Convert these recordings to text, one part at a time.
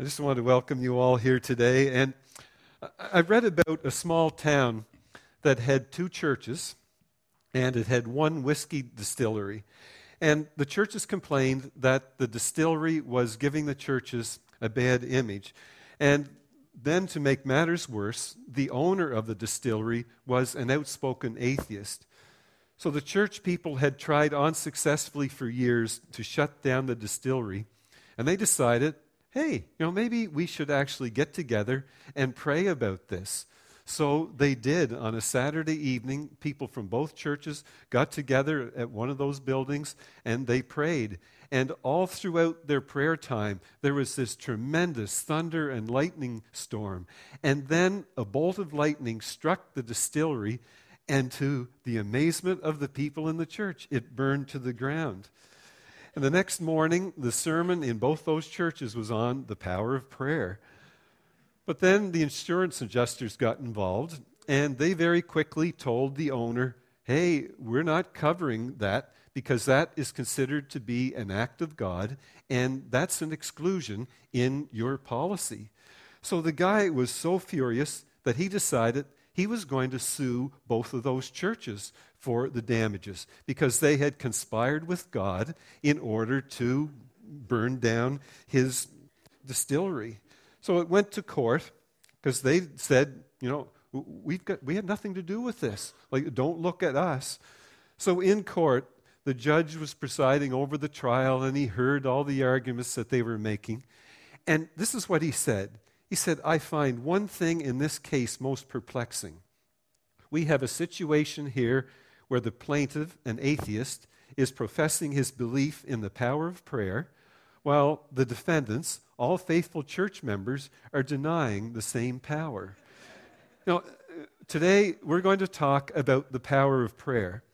I just want to welcome you all here today. And I read about a small town that had two churches, and it had one whiskey distillery. And the churches complained that the distillery was giving the churches a bad image. And then, to make matters worse, the owner of the distillery was an outspoken atheist. So the church people had tried unsuccessfully for years to shut down the distillery, and they decided hey, you know, maybe we should actually get together and pray about this. So they did on a Saturday evening. People from both churches got together at one of those buildings and they prayed. And all throughout their prayer time, there was this tremendous thunder and lightning storm. And then a bolt of lightning struck the distillery, and to the amazement of the people in the church, it burned to the ground. And the next morning, the sermon in both those churches was on the power of prayer. But then the insurance adjusters got involved, and they very quickly told the owner, hey, we're not covering that because that is considered to be an act of God, and that's an exclusion in your policy. So the guy was so furious that he decided he was going to sue both of those churches for the damages because they had conspired with God in order to burn down his distillery. So it went to court because they said, you know, we've got, we had nothing to do with this. Like, don't look at us. So in court, the judge was presiding over the trial and he heard all the arguments that they were making. And this is what he said he said, I find one thing in this case most perplexing. We have a situation here where the plaintiff, an atheist, is professing his belief in the power of prayer, while the defendants, all faithful church members, are denying the same power. Now, today we're going to talk about the power of prayer.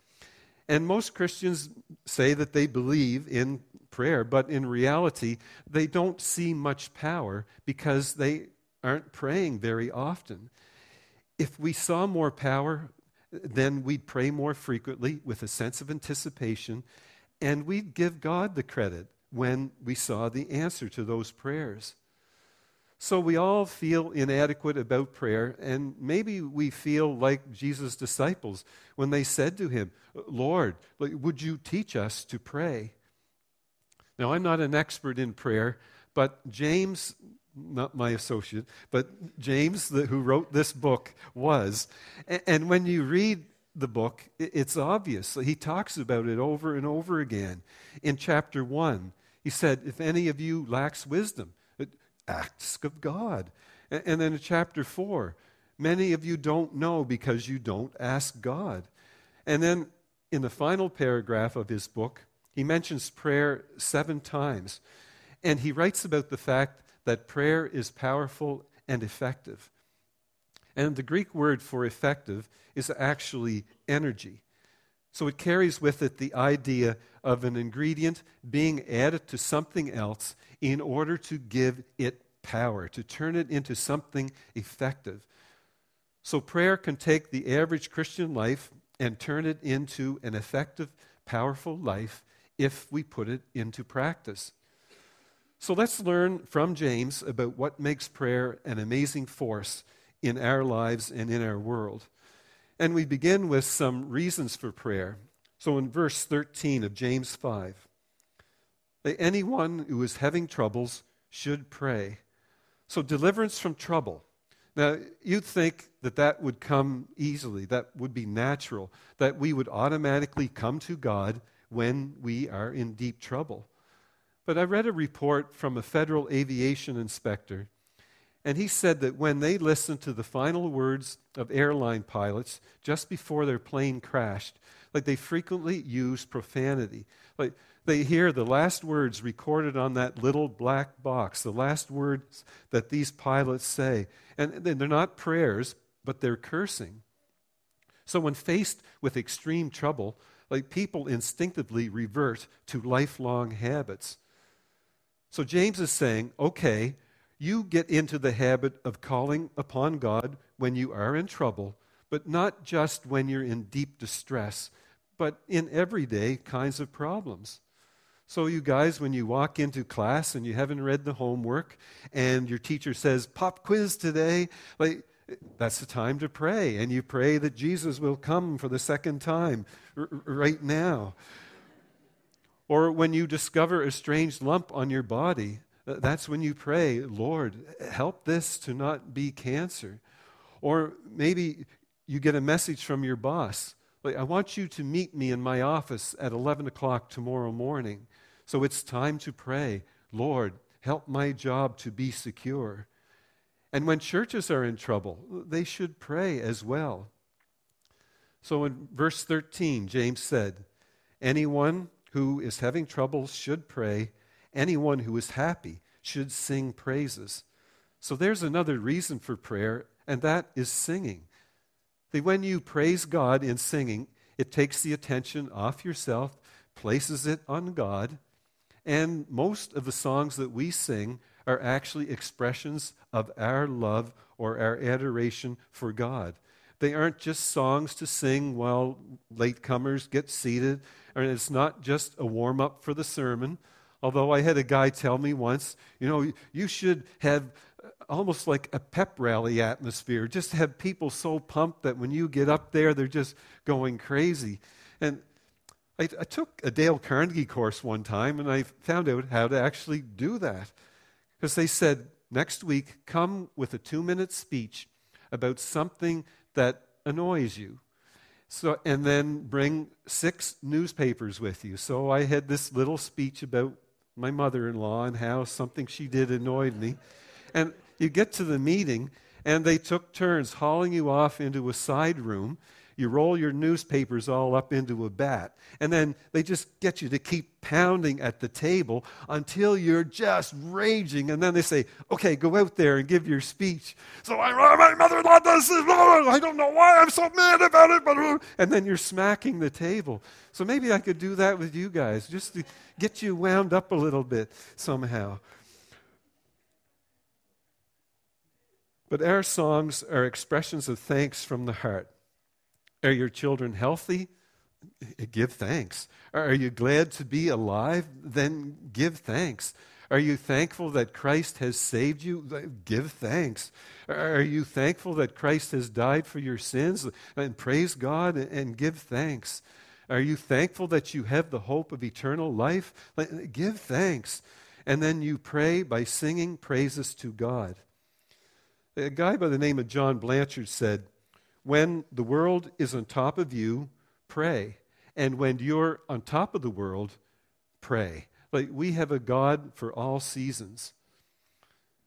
And most Christians say that they believe in prayer, but in reality, they don't see much power because they aren't praying very often. If we saw more power, then we'd pray more frequently with a sense of anticipation, and we'd give God the credit when we saw the answer to those prayers. So we all feel inadequate about prayer, and maybe we feel like Jesus' disciples when they said to him, Lord, would you teach us to pray? Now, I'm not an expert in prayer, but James, not my associate, but James, the, who wrote this book, was. And, when you read the book, it's obvious. He talks about it over and over again. In chapter 1, he said, If any of you lacks wisdom, uh, ask of God. And, and then in chapter 4, many of you don't know because you don't ask God. And then in the final paragraph of his book, he mentions prayer seven times. And he writes about the fact that prayer is powerful and effective. And the Greek word for effective is actually energy. So it carries with it the idea of an ingredient being added to something else in order to give it power, to turn it into something effective. So prayer can take the average Christian life and turn it into an effective, powerful life if we put it into practice. So let's learn from James about what makes prayer an amazing force in our lives and in our world. And we begin with some reasons for prayer. So in verse 13 of James 5, anyone who is having troubles should pray. So deliverance from trouble. Now, you'd think that that would come easily, that would be natural, that we would automatically come to God when we are in deep trouble. But I read a report from a federal aviation inspector, and he said that when they listened to the final words of airline pilots just before their plane crashed, like they frequently use profanity. Like they hear the last words recorded on that little black box, the last words that these pilots say. And they're not prayers, but they're cursing. So when faced with extreme trouble, like people instinctively revert to lifelong habits. So James is saying, okay, you get into the habit of calling upon God when you are in trouble, but not just when you're in deep distress, but in everyday kinds of problems. So, you guys, when you walk into class and you haven't read the homework and your teacher says, pop quiz today, like, that's the time to pray. And you pray that Jesus will come for the second time r- right now. Or when you discover a strange lump on your body, uh, that's when you pray, Lord, help this to not be cancer. Or maybe you get a message from your boss. Like, I want you to meet me in my office at 11 o'clock tomorrow morning. So it's time to pray, Lord, help my job to be secure. And when churches are in trouble, they should pray as well. So in verse 13, James said, Anyone who is having trouble should pray. Anyone who is happy should sing praises. So there's another reason for prayer, and that is singing. That when you praise God in singing, it takes the attention off yourself, places it on God, and most of the songs that we sing are actually expressions of our love or our adoration for God. They aren't just songs to sing while latecomers get seated, and it's not just a warm up for the sermon. Although I had a guy tell me once, you know, you should have uh, almost like a pep rally atmosphere. Just have people so pumped that when you get up there, they're just going crazy. And I, I, took a Dale Carnegie course one time and I found out how to actually do that. Because they said, next week, come with a two minute speech about something that annoys you. So, and then bring six newspapers with you. So I had this little speech about my mother in law and how something she did annoyed me. And you get to the meeting, and they took turns hauling you off into a side room you roll your newspapers all up into a bat, and then they just get you to keep pounding at the table until you're just raging. And then they say, okay, go out there and give your speech. So I, my mother in law does this, I don't know why I'm so mad about it, but, uh, and then you're smacking the table. So maybe I could do that with you guys, just to get you wound up a little bit somehow. But our songs are expressions of thanks from the heart. Are your children healthy? Give thanks. Are you glad to be alive? Then give thanks. Are you thankful that Christ has saved you? Give thanks. Are you thankful that Christ has died for your sins? And praise God and give thanks. Are you thankful that you have the hope of eternal life? Give thanks. And then you pray by singing praises to God. A guy by the name of John Blanchard said, when the world is on top of you, pray. And when you're on top of the world, pray. Like we have a God for all seasons.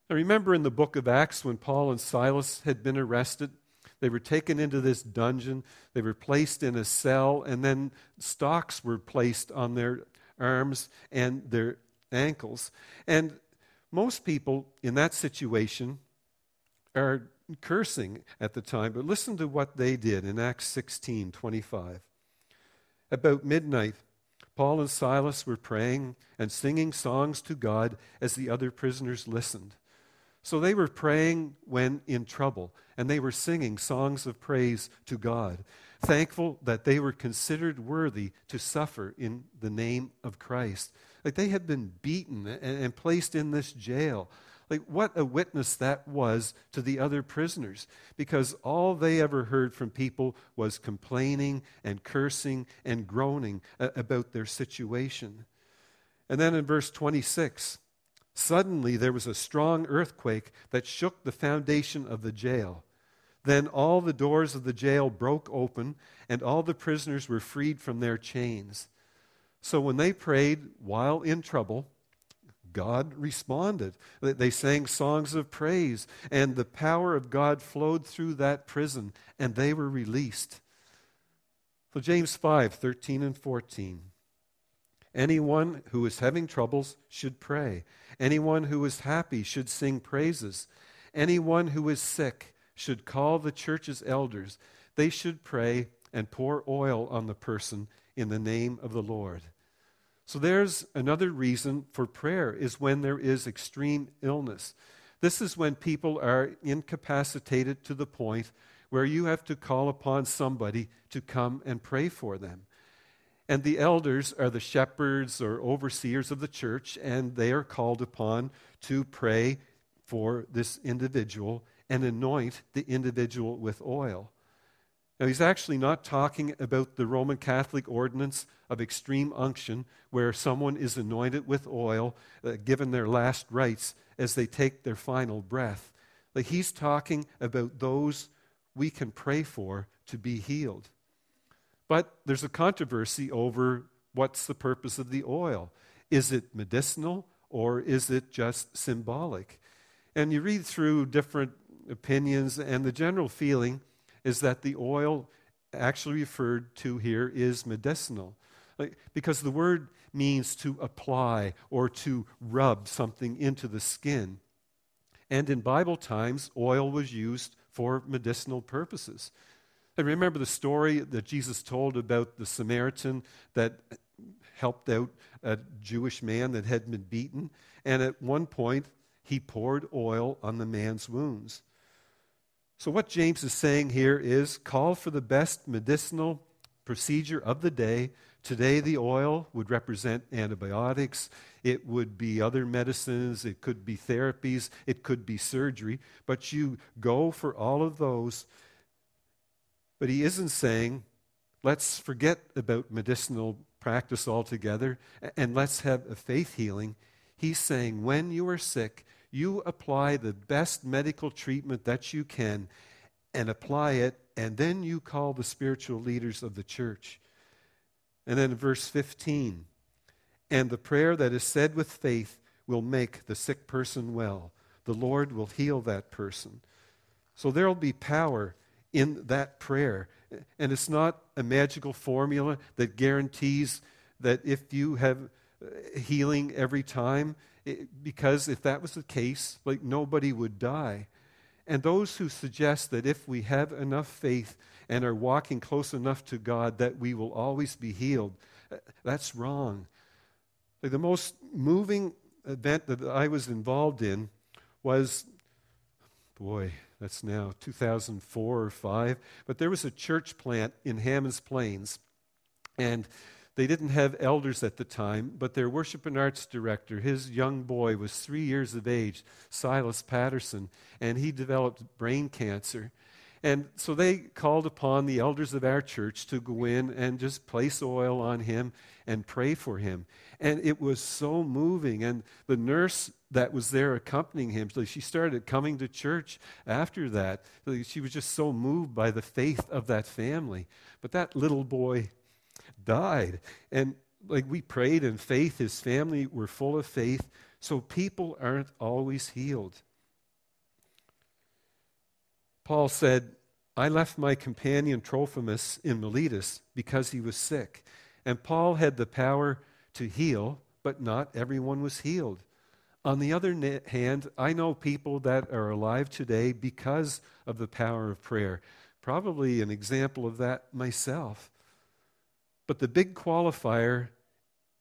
I remember in the book of Acts when Paul and Silas had been arrested, they were taken into this dungeon, they were placed in a cell, and then stocks were placed on their arms and their ankles. And most people in that situation are cursing at the time, but listen to what they did in Acts 16 25. About midnight, Paul and Silas were praying and singing songs to God as the other prisoners listened. So they were praying when in trouble, and they were singing songs of praise to God, thankful that they were considered worthy to suffer in the name of Christ. Like they had been beaten and, placed in this jail. Like, what a witness that was to the other prisoners, because all they ever heard from people was complaining and cursing and groaning uh, about their situation. And then in verse 26, suddenly there was a strong earthquake that shook the foundation of the jail. Then all the doors of the jail broke open, and all the prisoners were freed from their chains. So when they prayed while in trouble, God responded. They sang songs of praise, and the power of God flowed through that prison, and they were released. So, James 5 13 and 14. Anyone who is having troubles should pray. Anyone who is happy should sing praises. Anyone who is sick should call the church's elders. They should pray and pour oil on the person in the name of the Lord. So there's another reason for prayer is when there is extreme illness. This is when people are incapacitated to the point where you have to call upon somebody to come and pray for them. And the elders are the shepherds or overseers of the church, and they are called upon to pray for this individual and anoint the individual with oil. Now, he's actually not talking about the Roman Catholic ordinance of extreme unction, where someone is anointed with oil, uh, given their last rites as they take their final breath. Like he's talking about those we can pray for to be healed. But there's a controversy over what's the purpose of the oil. Is it medicinal or is it just symbolic? And you read through different opinions, and the general feeling is that the oil actually referred to here is medicinal. Because the word means to apply or to rub something into the skin. And in Bible times, oil was used for medicinal purposes. And remember the story that Jesus told about the Samaritan that helped out a Jewish man that had been beaten. And at one point, he poured oil on the man's wounds. So, what James is saying here is call for the best medicinal procedure of the day. Today, the oil would represent antibiotics, it would be other medicines, it could be therapies, it could be surgery. But you go for all of those but he isn't saying, let's forget about medicinal practice altogether and let's have a faith healing. He's saying, when you are sick, you apply the best medical treatment that you can and apply it, and then you call the spiritual leaders of the church. And then verse 15 and the prayer that is said with faith will make the sick person well. The Lord will heal that person. So there will be power in that prayer. And it's not a magical formula that guarantees that if you have healing every time, it, because if that was the case, like nobody would die. And those who suggest that if we have enough faith and are walking close enough to God, that we will always be healed, uh, that's wrong. Like the most moving event that I was involved in was, boy, that's now 2004 or 5. But there was a church plant in Hammonds Plains, and they didn't have elders at the time, but their worship and arts director, his young boy was three years of age, Silas Patterson, and he developed brain cancer. And so they called upon the elders of our church to go in and just place oil on him and pray for him. And it was so moving. And the nurse that was there accompanying him, she started coming to church after that. She was just so moved by the faith of that family. But that little boy died. And like we prayed in faith, his family were full of faith. So people aren't always healed. Paul said, I left my companion Trophimus in Miletus because he was sick. And Paul had the power to heal, but not everyone was healed. On the other hand, I know people that are alive today because of the power of prayer. Probably an example of that myself. But the big qualifier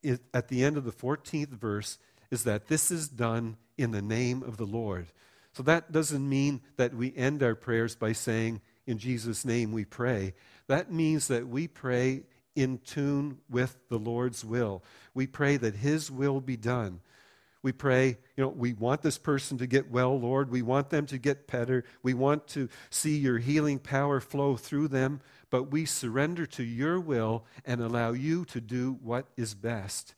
is, at the end of the 14th verse is that this is done in the name of the Lord. So that doesn't mean that we end our prayers by saying, In Jesus' name we pray. That means that we pray in tune with the Lord's will. We pray that His will be done. We pray, you know, we want this person to get well, Lord. We want them to get better. We want to see your healing power flow through them, but we surrender to your will and allow you to do what is best.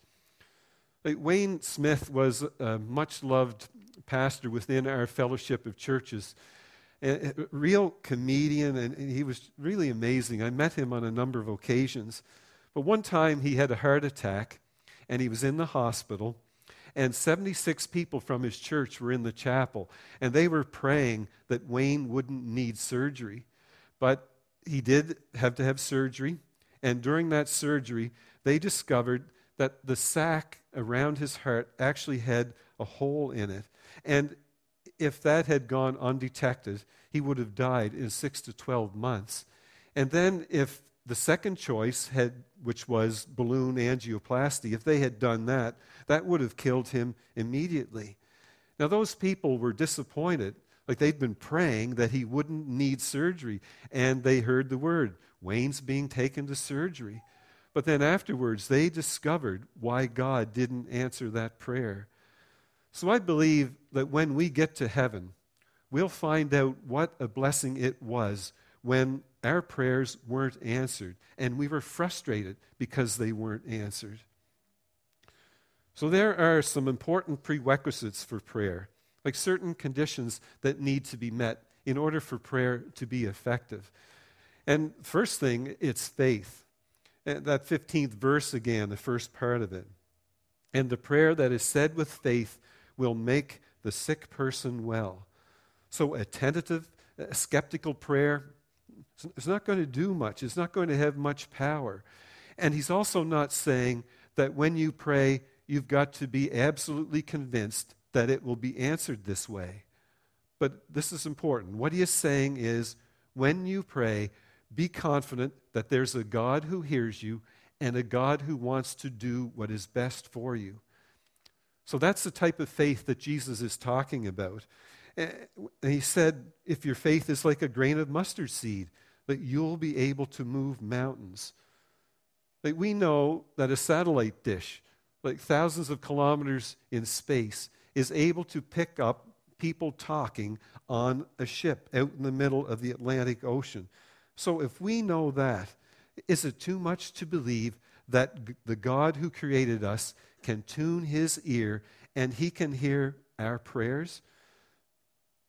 Wayne Smith was a much loved pastor within our fellowship of churches. A real comedian, and he was really amazing. I met him on a number of occasions. But one time he had a heart attack, and he was in the hospital, and 76 people from his church were in the chapel, and they were praying that Wayne wouldn't need surgery. But he did have to have surgery, and during that surgery, they discovered that the sac around his heart actually had a hole in it. And if that had gone undetected, he would have died in six to 12 months. And then, if the second choice had, which was balloon angioplasty, if they had done that, that would have killed him immediately. Now, those people were disappointed. Like they'd been praying that he wouldn't need surgery. And they heard the word Wayne's being taken to surgery. But then afterwards, they discovered why God didn't answer that prayer. So I believe that when we get to heaven, we'll find out what a blessing it was when our prayers weren't answered and we were frustrated because they weren't answered. So there are some important prerequisites for prayer, like certain conditions that need to be met in order for prayer to be effective. And first thing, it's faith. And that 15th verse again, the first part of it. And the prayer that is said with faith will make the sick person well. So a tentative, a uh, skeptical prayer is not going to do much. It's not going to have much power. And he's also not saying that when you pray, you've got to be absolutely convinced that it will be answered this way. But this is important. What he is saying is when you pray, be confident that there's a God who hears you and a God who wants to do what is best for you. So that's the type of faith that Jesus is talking about. And he said, if your faith is like a grain of mustard seed, that you'll be able to move mountains. Like we know that a satellite dish, like thousands of kilometers in space, is able to pick up people talking on a ship out in the middle of the Atlantic Ocean. So if we know that, is it too much to believe that the God who created us can tune his ear and he can hear our prayers?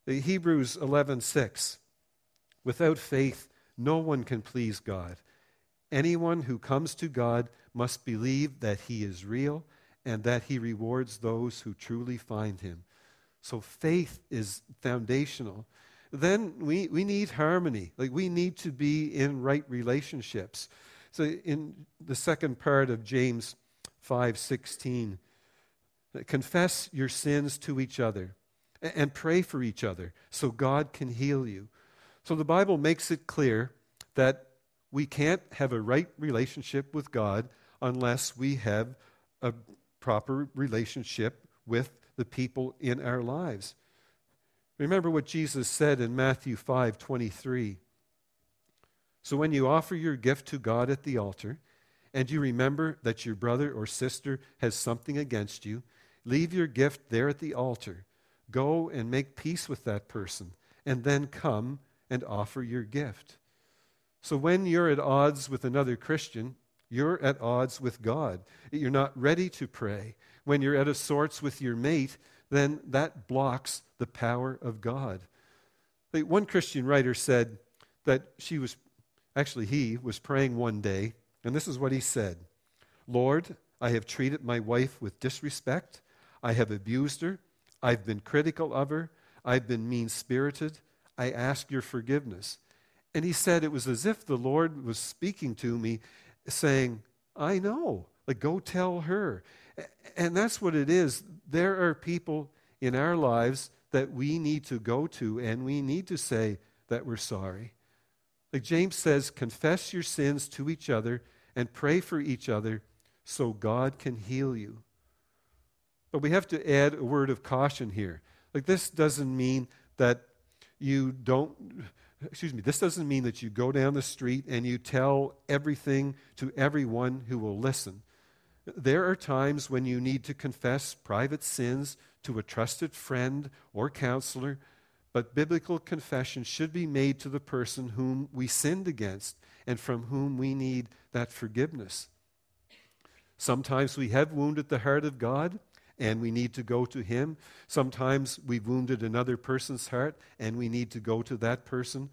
Hebrews 11:6 Without faith no one can please God. Anyone who comes to God must believe that he is real and that he rewards those who truly find him. So faith is foundational. Then we, we need harmony. Like we need to be in right relationships. So in the second part of James 5:16, confess your sins to each other and pray for each other so God can heal you. So the Bible makes it clear that we can't have a right relationship with God unless we have a proper relationship with the people in our lives. Remember what Jesus said in Matthew 5:23. So when you offer your gift to God at the altar, and you remember that your brother or sister has something against you, leave your gift there at the altar. Go and make peace with that person, and then come and offer your gift. So when you're at odds with another Christian, you're at odds with God. You're not ready to pray. When you're at a sorts with your mate, then that blocks the power of God. One Christian writer said that she was, actually, he was praying one day, and this is what he said Lord, I have treated my wife with disrespect. I have abused her. I've been critical of her. I've been mean spirited. I ask your forgiveness. And he said it was as if the Lord was speaking to me, saying, I know. Like, go tell her. And that's what it is. There are people in our lives that we need to go to, and we need to say that we're sorry. Like James says, confess your sins to each other and pray for each other so God can heal you. But we have to add a word of caution here. Like, this doesn't mean that you don't, excuse me, this doesn't mean that you go down the street and you tell everything to everyone who will listen. There are times when you need to confess private sins to a trusted friend or counselor, but biblical confession should be made to the person whom we sinned against and from whom we need that forgiveness. Sometimes we have wounded the heart of God and we need to go to him. Sometimes we've wounded another person's heart and we need to go to that person.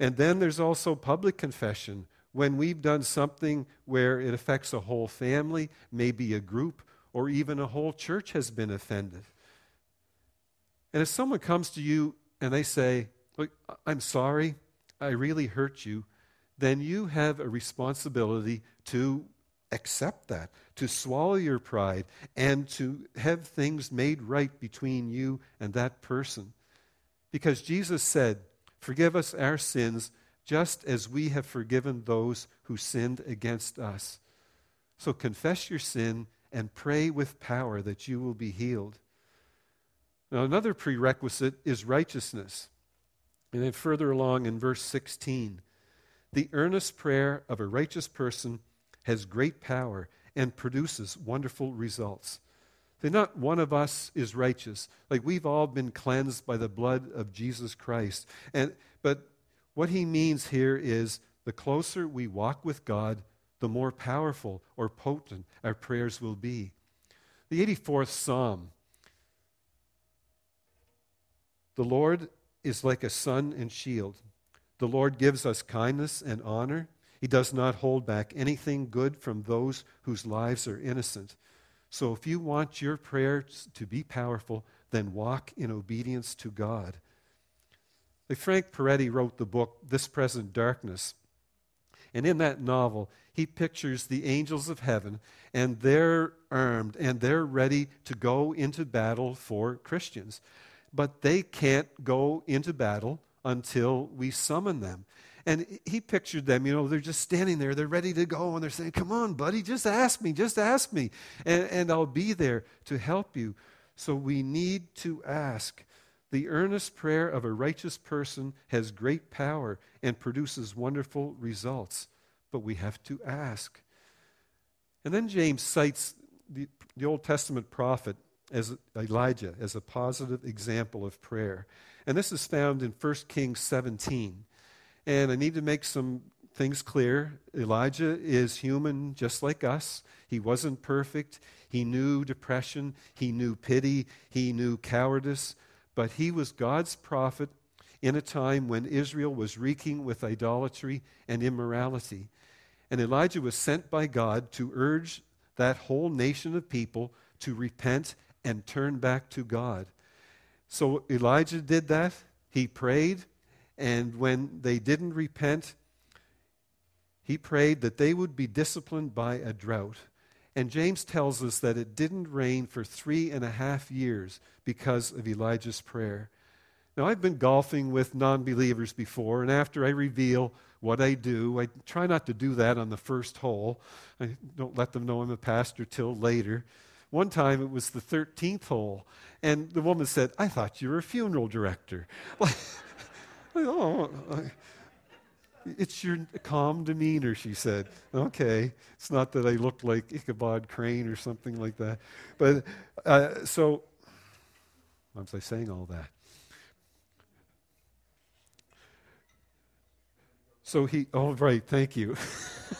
And then there's also public confession when we've done something where it affects a whole family, maybe a group, or even a whole church has been offended. And if someone comes to you and they say, Look, I'm sorry, I really hurt you, then you have a responsibility to accept that, to swallow your pride, and to have things made right between you and that person. Because Jesus said, Forgive us our sins just as we have forgiven those who sinned against us. So confess your sin and pray with power that you will be healed. Now, another prerequisite is righteousness. And then further along in verse 16, the earnest prayer of a righteous person has great power and produces wonderful results. That not one of us is righteous. Like we've all been cleansed by the blood of Jesus Christ. And but what he means here is the closer we walk with God, the more powerful or potent our prayers will be. The 84th Psalm The Lord is like a sun and shield. The Lord gives us kindness and honor. He does not hold back anything good from those whose lives are innocent. So if you want your prayers to be powerful, then walk in obedience to God. Frank Peretti wrote the book, This Present Darkness. And in that novel, he pictures the angels of heaven, and they're armed and they're ready to go into battle for Christians. But they can't go into battle until we summon them. And he pictured them, you know, they're just standing there, they're ready to go, and they're saying, Come on, buddy, just ask me, just ask me, and, and I'll be there to help you. So we need to ask. The earnest prayer of a righteous person has great power and produces wonderful results, but we have to ask. And then James cites the, the Old Testament prophet as Elijah as a positive example of prayer. And this is found in 1 Kings 17. And I need to make some things clear. Elijah is human just like us. He wasn't perfect. He knew depression. He knew pity. He knew cowardice but he was God's prophet in a time when Israel was reeking with idolatry and immorality. And Elijah was sent by God to urge that whole nation of people to repent and turn back to God. So Elijah did that. He prayed, and when they didn't repent, he prayed that they would be disciplined by a drought. And James tells us that it didn't rain for three and a half years because of Elijah's prayer. Now, I've been golfing with non believers before, and after I reveal what I do, I try not to do that on the first hole. I don't let them know I'm a pastor till later. One time it was the 13th hole, and the woman said, I thought you were a funeral director. oh, it's your calm demeanor, she said. Okay. It's not that I look like Ichabod Crane or something like that. But uh, so, why was I saying all that? So he, oh, right, thank you.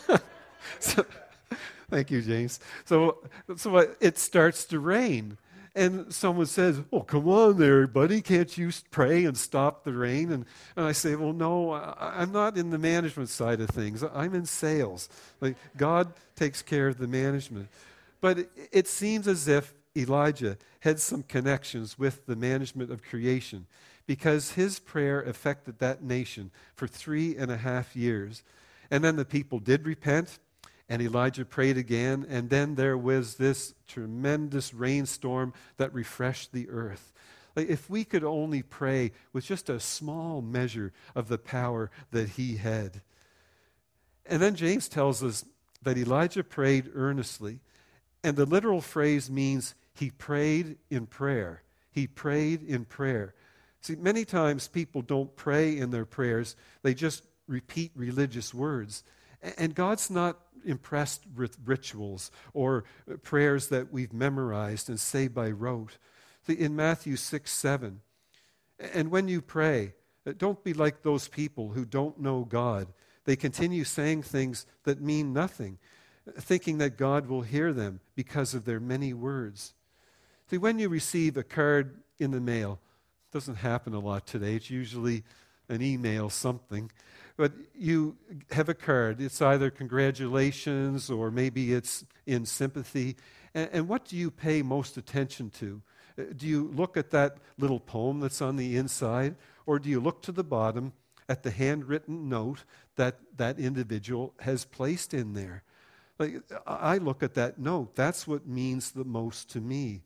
so, thank you, James. So, so it starts to rain and someone says, Oh, come on there, buddy. Can't you pray and stop the rain? And, and I say, Well, no, I, I'm not in the management side of things. I'm in sales. Like, God takes care of the management. But it, it seems as if Elijah had some connections with the management of creation because his prayer affected that nation for three and a half years. And then the people did repent and Elijah prayed again, and then there was this tremendous rainstorm that refreshed the earth. Like if we could only pray with just a small measure of the power that he had. And then James tells us that Elijah prayed earnestly. And the literal phrase means he prayed in prayer. He prayed in prayer. See, many times people don't pray in their prayers, they just repeat religious words. And God's not impressed with rituals or prayers that we've memorized and say by rote. In Matthew 6 7, and when you pray, don't be like those people who don't know God. They continue saying things that mean nothing, thinking that God will hear them because of their many words. See, when you receive a card in the mail, doesn't happen a lot today. It's usually an email, something but you have card. It's either congratulations or maybe it's in sympathy. And, and, what do you pay most attention to? Uh, do you look at that little poem that's on the inside, or do you look to the bottom at the handwritten note that that individual has placed in there? Like, I look at that note. That's what means the most to me.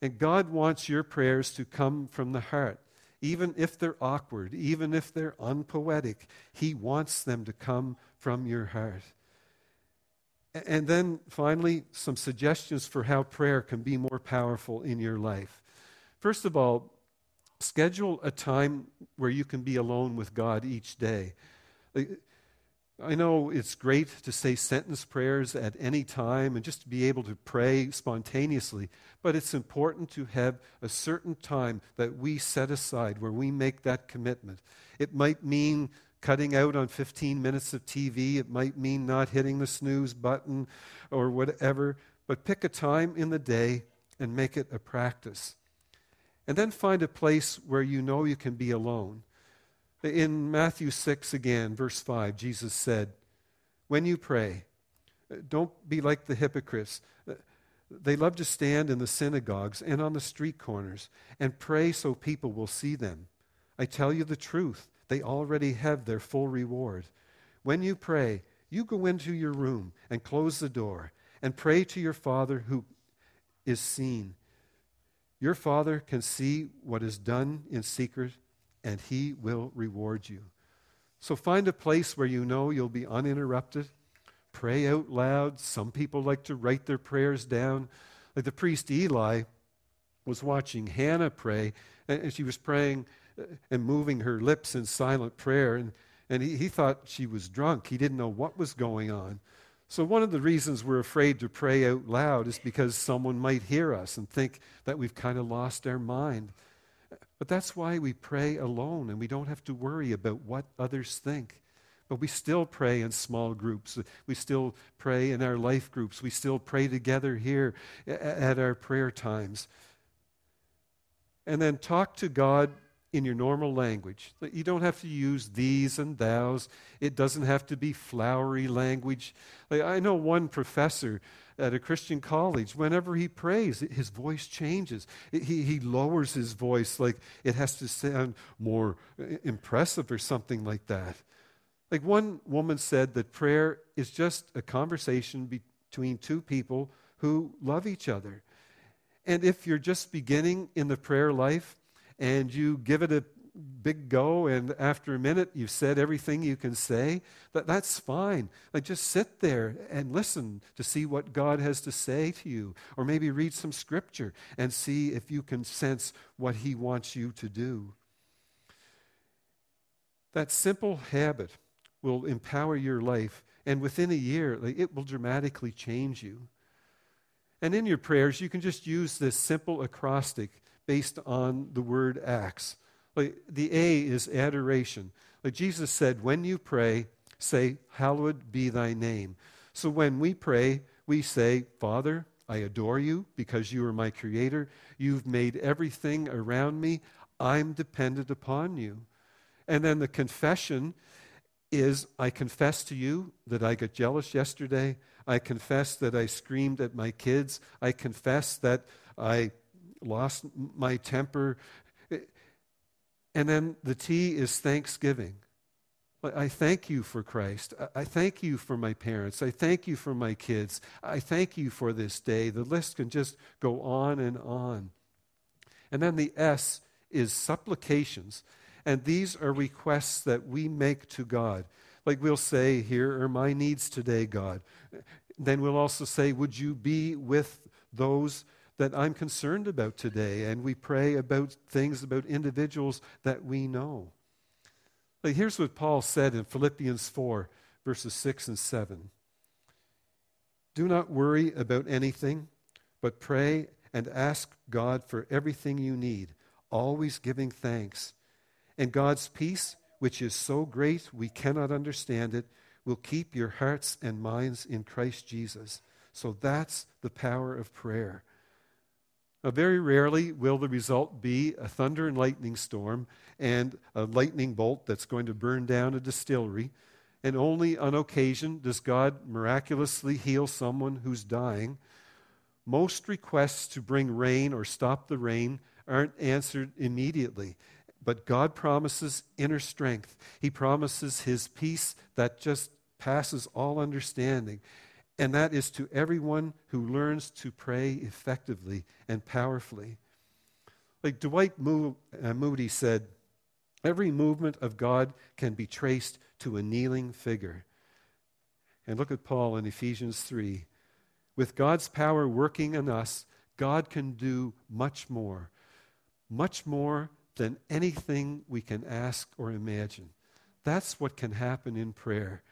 And God wants your prayers to come from the heart even if they're awkward, even if they're unpoetic, He wants them to come from your heart. And then finally, some suggestions for how prayer can be more powerful in your life. First of all, schedule a time where you can be alone with God each day. Uh, I know it's great to say sentence prayers at any time and just to be able to pray spontaneously, but it's important to have a certain time that we set aside where we make that commitment. It might mean cutting out on 15 minutes of TV, it might mean not hitting the snooze button or whatever, but pick a time in the day and make it a practice. And then find a place where you know you can be alone. In Matthew 6 again, verse 5, Jesus said, When you pray, uh, don't be like the hypocrites. Uh, they love to stand in the synagogues and on the street corners and pray so people will see them. I tell you the truth, they already have their full reward. When you pray, you go into your room and close the door and pray to your Father who is seen. Your Father can see what is done in secret and he will reward you. So find a place where you know you'll be uninterrupted. Pray out loud. Some people like to write their prayers down. Like the priest Eli was watching Hannah pray, and she was praying uh, and moving her lips in silent prayer, and, and he, he thought she was drunk. He didn't know what was going on. So, one of the reasons we're afraid to pray out loud is because someone might hear us and think that we've kind of lost our mind. But that's why we pray alone and we don't have to worry about what others think. But we still pray in small groups. We still pray in our life groups. We still pray together here at our prayer times. And then talk to God in your normal language. You don't have to use these and thous. It doesn't have to be flowery language. Like I know one professor at a Christian college, whenever he prays, his voice changes. He, he lowers his voice like it has to sound more uh, impressive or something like that. Like one woman said that prayer is just a conversation between two people who love each other. And if you're just beginning in the prayer life and you give it a big go and after a minute you've said everything you can say that that's fine. Like just sit there and listen to see what god has to say to you or maybe read some scripture and see if you can sense what he wants you to do. That simple habit will empower your life and within a year like, it will dramatically change you. And in your prayers you can just use this simple acrostic based on the word acts like the A is adoration. Like Jesus said, when you pray, say, Hallowed be thy name. So when we pray, we say, Father, I adore you because you are my creator. You've made everything around me. I'm dependent upon you. And then the confession is I confess to you that I got jealous yesterday. I confess that I screamed at my kids. I confess that I lost my temper and then the T is thanksgiving. I thank you for Christ. I thank you for my parents. I thank you for my kids. I thank you for this day. The list can just go on and on. And then the S is supplications. And these are requests that we make to God. Like we'll say, Here are my needs today, God. Then we'll also say, Would you be with those that I'm concerned about today, and we pray about things, about individuals that we know. Here's what Paul said in Philippians 4, verses 6 and 7. Do not worry about anything, but pray and ask God for everything you need, always giving thanks. And God's peace, which is so great we cannot understand it, will keep your hearts and minds in Christ Jesus. So that's the power of prayer. Now, very rarely will the result be a thunder and lightning storm and a lightning bolt that's going to burn down a distillery. And only on occasion does God miraculously heal someone who's dying. Most requests to bring rain or stop the rain aren't answered immediately. But God promises inner strength. He promises His peace that just passes all understanding and that is to everyone who learns to pray effectively and powerfully. Like Dwight uh, Moody said, every movement of God can be traced to a kneeling figure. And look at Paul in Ephesians 3. With God's power working in us, God can do much more, much more than anything we can ask or imagine. That's what can happen in prayer.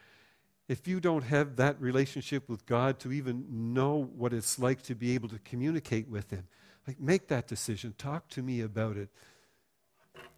If you don't have that relationship with God to even know what it's like to be able to communicate with Him, like make that decision. Talk to me about it